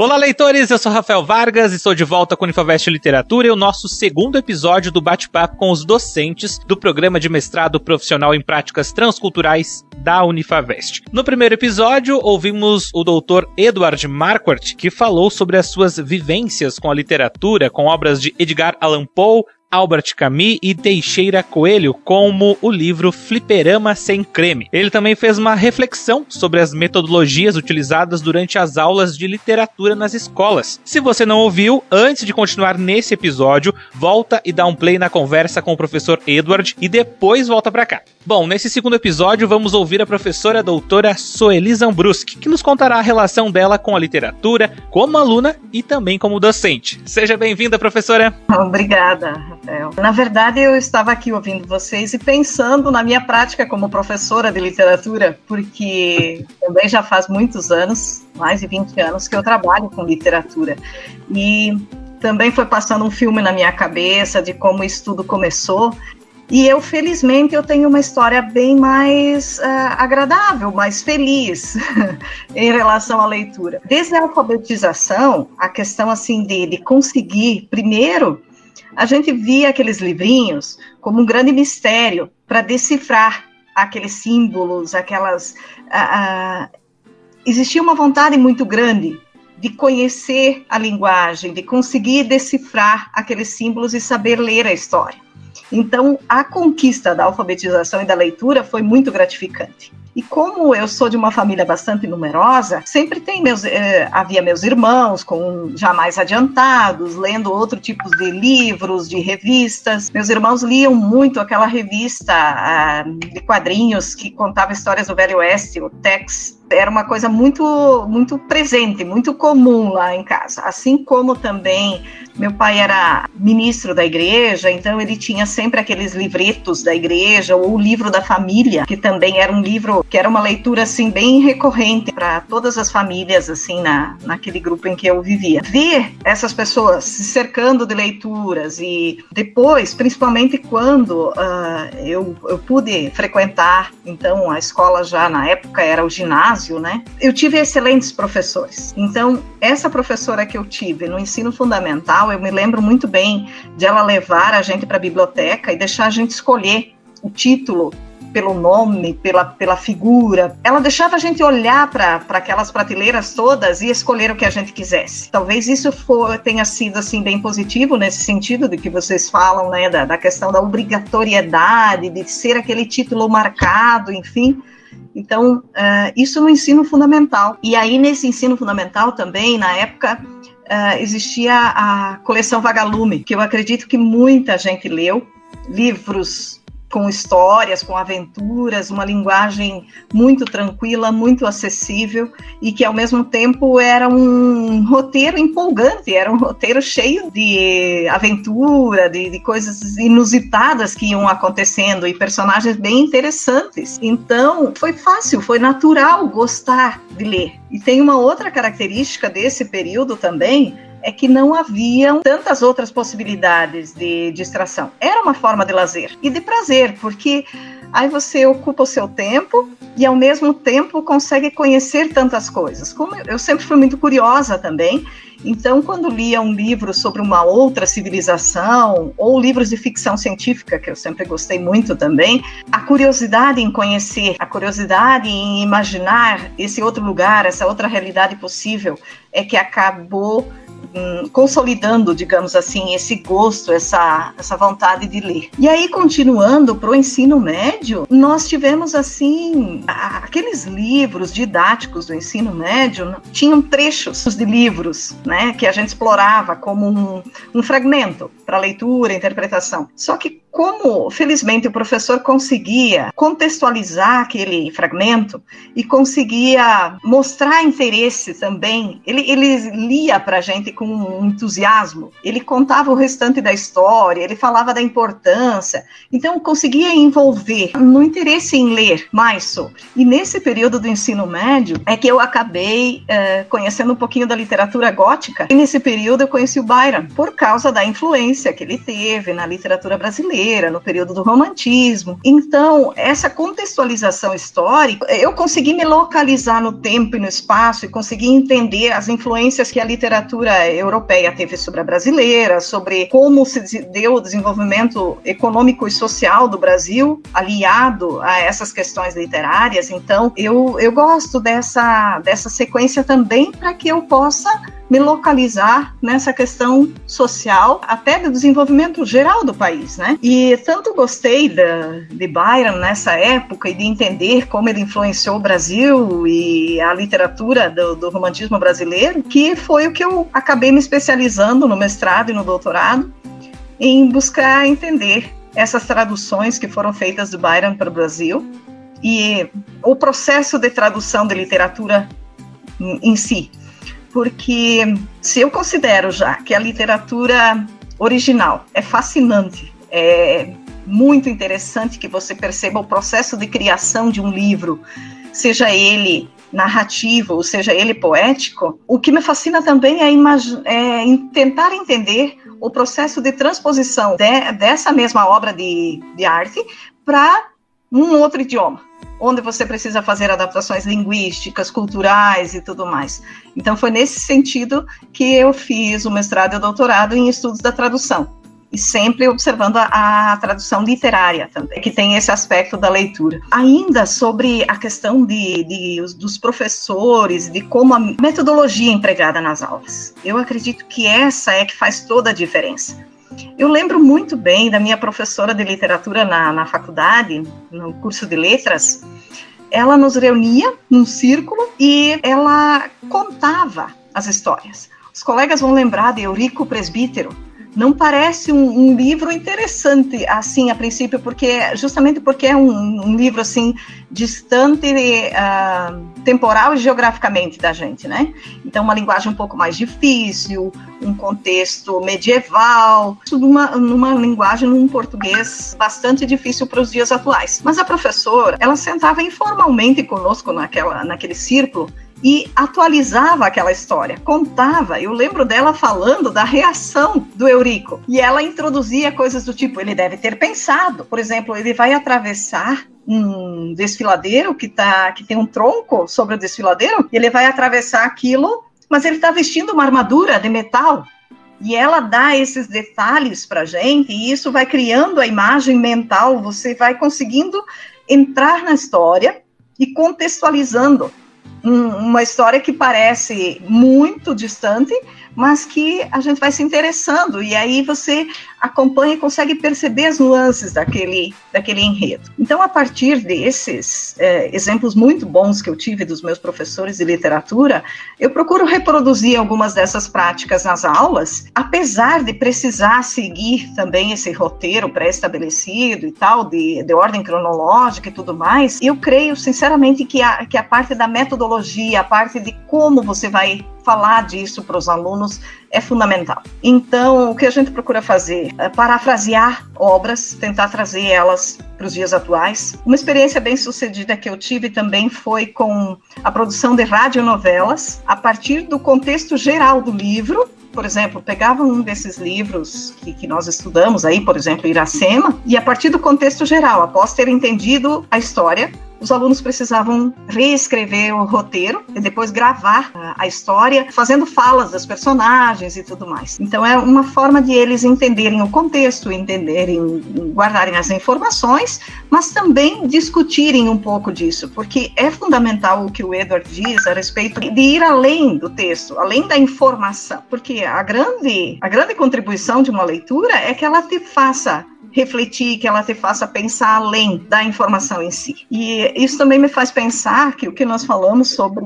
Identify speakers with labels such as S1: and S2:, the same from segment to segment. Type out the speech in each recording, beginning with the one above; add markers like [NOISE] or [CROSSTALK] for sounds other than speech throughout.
S1: Olá, leitores! Eu sou Rafael Vargas e estou de volta com o Unifavest Literatura e o nosso segundo episódio do bate-papo com os docentes do programa de mestrado profissional em práticas transculturais da Unifavest. No primeiro episódio, ouvimos o doutor Edward Marquardt, que falou sobre as suas vivências com a literatura, com obras de Edgar Allan Poe, Albert Camus e Teixeira Coelho, como o livro Fliperama Sem Creme. Ele também fez uma reflexão sobre as metodologias utilizadas durante as aulas de literatura nas escolas. Se você não ouviu, antes de continuar nesse episódio, volta e dá um play na conversa com o professor Edward e depois volta para cá. Bom, nesse segundo episódio vamos ouvir a professora doutora Soeli Zambruski, que nos contará a relação dela com a literatura, como aluna e também como docente. Seja bem-vinda, professora. [LAUGHS]
S2: Obrigada. Na verdade, eu estava aqui ouvindo vocês e pensando na minha prática como professora de literatura, porque também já faz muitos anos, mais de 20 anos, que eu trabalho com literatura. E também foi passando um filme na minha cabeça de como isso tudo começou. E eu, felizmente, eu tenho uma história bem mais uh, agradável, mais feliz [LAUGHS] em relação à leitura. Desde a alfabetização, a questão assim de, de conseguir, primeiro, a gente via aqueles livrinhos como um grande mistério para decifrar aqueles símbolos, aquelas. existia uma vontade muito grande de conhecer a linguagem, de conseguir decifrar aqueles símbolos e saber ler a história. Então, a conquista da alfabetização e da leitura foi muito gratificante. E como eu sou de uma família bastante numerosa, sempre tem meus, eh, havia meus irmãos com já mais adiantados, lendo outro tipo de livros, de revistas. Meus irmãos liam muito aquela revista de quadrinhos que contava histórias do Velho Oeste, o Tex era uma coisa muito muito presente, muito comum lá em casa. Assim como também meu pai era ministro da igreja, então ele tinha sempre aqueles livretos da igreja ou o livro da família, que também era um livro que era uma leitura assim bem recorrente para todas as famílias assim na naquele grupo em que eu vivia. Ver essas pessoas se cercando de leituras e depois, principalmente quando uh, eu, eu pude frequentar então a escola já na época era o ginásio né? Eu tive excelentes professores. Então, essa professora que eu tive no ensino fundamental, eu me lembro muito bem de ela levar a gente para a biblioteca e deixar a gente escolher o título pelo nome, pela, pela figura. Ela deixava a gente olhar para aquelas prateleiras todas e escolher o que a gente quisesse. Talvez isso for, tenha sido assim bem positivo nesse sentido de que vocês falam, né, da, da questão da obrigatoriedade, de ser aquele título marcado, enfim. Então, uh, isso no ensino fundamental. E aí, nesse ensino fundamental também, na época, uh, existia a coleção Vagalume, que eu acredito que muita gente leu, livros com histórias, com aventuras, uma linguagem muito tranquila, muito acessível e que ao mesmo tempo era um roteiro empolgante, era um roteiro cheio de aventura, de, de coisas inusitadas que iam acontecendo e personagens bem interessantes. Então foi fácil, foi natural gostar de ler. E tem uma outra característica desse período também, é que não haviam tantas outras possibilidades de distração. Era uma forma de lazer e de prazer, porque aí você ocupa o seu tempo e ao mesmo tempo consegue conhecer tantas coisas. Como eu sempre fui muito curiosa também, então quando lia um livro sobre uma outra civilização ou livros de ficção científica que eu sempre gostei muito também, a curiosidade em conhecer, a curiosidade em imaginar esse outro lugar, essa outra realidade possível é que acabou consolidando, digamos assim, esse gosto, essa, essa vontade de ler. E aí, continuando para o ensino médio, nós tivemos, assim, aqueles livros didáticos do ensino médio, tinham trechos de livros, né, que a gente explorava como um, um fragmento para leitura, interpretação. Só que como, felizmente, o professor conseguia contextualizar aquele fragmento e conseguia mostrar interesse também, ele, ele lia para a gente com um entusiasmo, ele contava o restante da história, ele falava da importância, então conseguia envolver no interesse em ler mais sobre. E nesse período do ensino médio é que eu acabei uh, conhecendo um pouquinho da literatura gótica, e nesse período eu conheci o Byron, por causa da influência que ele teve na literatura brasileira brasileira, no período do romantismo. Então, essa contextualização histórica, eu consegui me localizar no tempo e no espaço e consegui entender as influências que a literatura europeia teve sobre a brasileira, sobre como se deu o desenvolvimento econômico e social do Brasil aliado a essas questões literárias. Então, eu, eu gosto dessa, dessa sequência também para que eu possa me localizar nessa questão social, até do desenvolvimento geral do país, né? E tanto gostei de, de Byron nessa época e de entender como ele influenciou o Brasil e a literatura do, do romantismo brasileiro, que foi o que eu acabei me especializando no mestrado e no doutorado, em buscar entender essas traduções que foram feitas de Byron para o Brasil e o processo de tradução de literatura em si porque se eu considero já que a literatura original é fascinante, é muito interessante que você perceba o processo de criação de um livro, seja ele narrativo, ou seja ele poético, o que me fascina também é, é tentar entender o processo de transposição de, dessa mesma obra de, de arte para um outro idioma onde você precisa fazer adaptações linguísticas, culturais e tudo mais. Então, foi nesse sentido que eu fiz o mestrado e o doutorado em estudos da tradução. E sempre observando a, a tradução literária também, que tem esse aspecto da leitura. Ainda sobre a questão de, de, dos professores, de como a metodologia é empregada nas aulas. Eu acredito que essa é que faz toda a diferença eu lembro muito bem da minha professora de literatura na, na faculdade, no curso de letras. Ela nos reunia num círculo e ela contava as histórias. Os colegas vão lembrar de Eurico Presbítero, não parece um, um, livro interessante assim a princípio porque justamente porque é um, um livro assim distante uh, temporal e geograficamente da gente né? Então uma linguagem um pouco mais difícil um contexto medieval numa, numa linguagem num português bastante difícil para os dias atuais. Mas a professora ela sentava informalmente conosco naquela naquele círculo e atualizava aquela história, contava. Eu lembro dela falando da reação do Eurico. E ela introduzia coisas do tipo: ele deve ter pensado. Por exemplo, ele vai atravessar um desfiladeiro que, tá, que tem um tronco sobre o desfiladeiro, e ele vai atravessar aquilo, mas ele está vestindo uma armadura de metal. E ela dá esses detalhes para gente, e isso vai criando a imagem mental, você vai conseguindo entrar na história e contextualizando um, uma história que parece muito distante, mas que a gente vai se interessando. E aí você acompanha e consegue perceber as nuances daquele, daquele enredo. Então, a partir desses é, exemplos muito bons que eu tive dos meus professores de literatura, eu procuro reproduzir algumas dessas práticas nas aulas, apesar de precisar seguir também esse roteiro pré-estabelecido e tal, de, de ordem cronológica e tudo mais, eu creio sinceramente que a, que a parte da metodologia, a parte de como você vai falar disso para os alunos é fundamental. Então, o que a gente procura fazer é parafrasear obras, tentar trazer elas para os dias atuais. Uma experiência bem sucedida que eu tive também foi com a produção de radionovelas, a partir do contexto geral do livro, por exemplo, pegava um desses livros que, que, nós estudamos aí, por exemplo, Iracema, e a partir do contexto geral, após ter entendido a história, os alunos precisavam reescrever o roteiro e depois gravar a história, fazendo falas das personagens e tudo mais. Então é uma forma de eles entenderem o contexto, entenderem, guardarem as informações, mas também discutirem um pouco disso, porque é fundamental o que o Edward diz a respeito de ir além do texto, além da informação, porque a grande, a grande contribuição de uma leitura é que ela te faça refletir, que ela te faça pensar além da informação em si. E isso também me faz pensar que o que nós falamos sobre,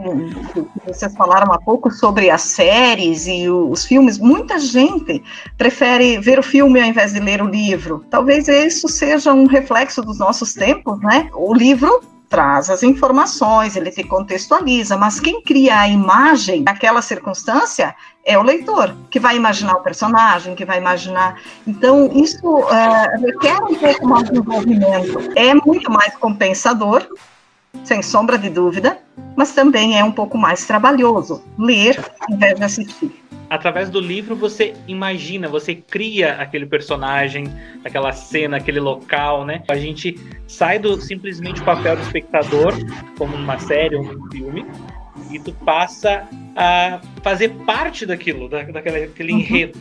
S2: vocês falaram há pouco sobre as séries e os filmes, muita gente prefere ver o filme ao invés de ler o livro. Talvez isso seja um reflexo dos nossos tempos, né? O livro traz as informações, ele te contextualiza, mas quem cria a imagem daquela circunstância é o leitor, que vai imaginar o personagem, que vai imaginar. Então, isso é, requer um pouco mais de envolvimento. É muito mais compensador, sem sombra de dúvida, mas também é um pouco mais trabalhoso ler ao invés de assistir
S1: através do livro você imagina, você cria aquele personagem, aquela cena, aquele local, né? A gente sai do simplesmente o papel do espectador, como numa série ou num filme, e tu passa a fazer parte daquilo, da, daquele, daquele uhum. enredo.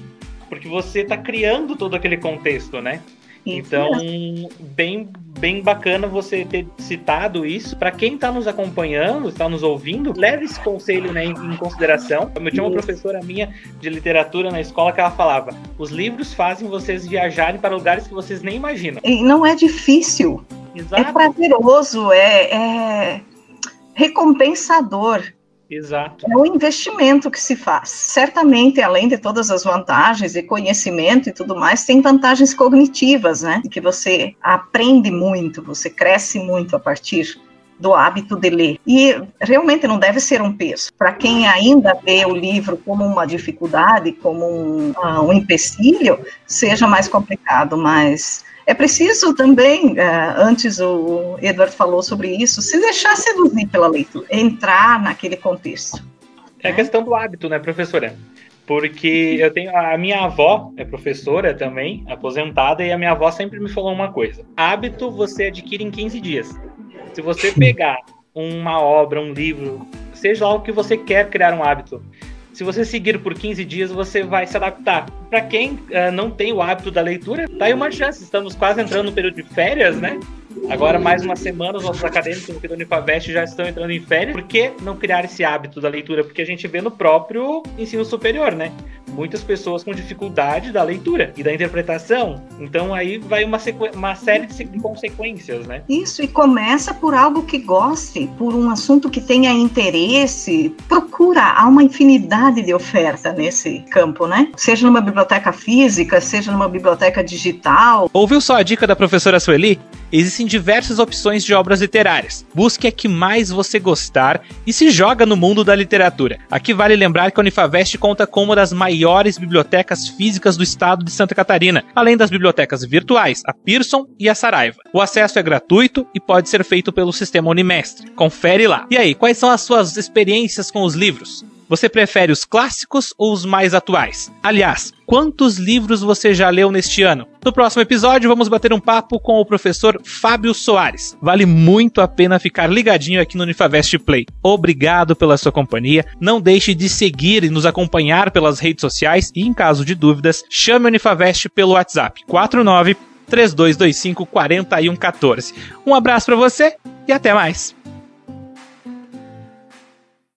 S1: Porque você está criando todo aquele contexto, né? Então, bem, bem bacana você ter citado isso. Para quem está nos acompanhando, está nos ouvindo, leve esse conselho né, em, consideração. Eu tinha uma professora minha de literatura na escola que ela falava: os livros fazem vocês viajarem para lugares que vocês nem imaginam.
S2: E não é difícil. Exato. É prazeroso, é, é recompensador.
S1: Exato.
S2: É o investimento que se faz. Certamente, além de todas as vantagens de conhecimento e tudo mais, tem vantagens cognitivas, né? Que você aprende muito, você cresce muito a partir do hábito de ler. E realmente não deve ser um peso. Para quem ainda vê o livro como uma dificuldade, como um, uh, um empecilho, seja mais complicado, mas é preciso também, uh, antes o Edward falou sobre isso, se deixar seduzir pela leitura, entrar naquele contexto.
S1: É a questão do hábito, né, professora? Porque eu tenho a minha avó é professora também, aposentada, e a minha avó sempre me falou uma coisa: hábito você adquire em 15 dias. Se você pegar uma obra, um livro, seja lá o que você quer criar um hábito, se você seguir por 15 dias, você vai se adaptar. Para quem uh, não tem o hábito da leitura, tá aí uma chance. Estamos quase entrando no período de férias, né? Agora, mais uma semana, os nossos acadêmicos aqui do Unifavest já estão entrando em férias. Por que não criar esse hábito da leitura? Porque a gente vê no próprio ensino superior, né? Muitas pessoas com dificuldade da leitura e da interpretação. Então, aí vai uma, uma série de consequências, né?
S2: Isso, e começa por algo que goste, por um assunto que tenha interesse. Procura, há uma infinidade de oferta nesse campo, né? Seja numa biblioteca física, seja numa biblioteca digital.
S1: Ouviu só a dica da professora Sueli? Existem diversas opções de obras literárias. Busque a que mais você gostar e se joga no mundo da literatura. Aqui vale lembrar que a Unifavest conta com uma das maiores bibliotecas físicas do estado de Santa Catarina, além das bibliotecas virtuais, a Pearson e a Saraiva. O acesso é gratuito e pode ser feito pelo sistema Unimestre. Confere lá. E aí, quais são as suas experiências com os livros? Você prefere os clássicos ou os mais atuais? Aliás, quantos livros você já leu neste ano? No próximo episódio, vamos bater um papo com o professor Fábio Soares. Vale muito a pena ficar ligadinho aqui no Unifavest Play. Obrigado pela sua companhia. Não deixe de seguir e nos acompanhar pelas redes sociais e, em caso de dúvidas, chame o Unifavest pelo WhatsApp 49 3225 4114. Um abraço para você e até mais.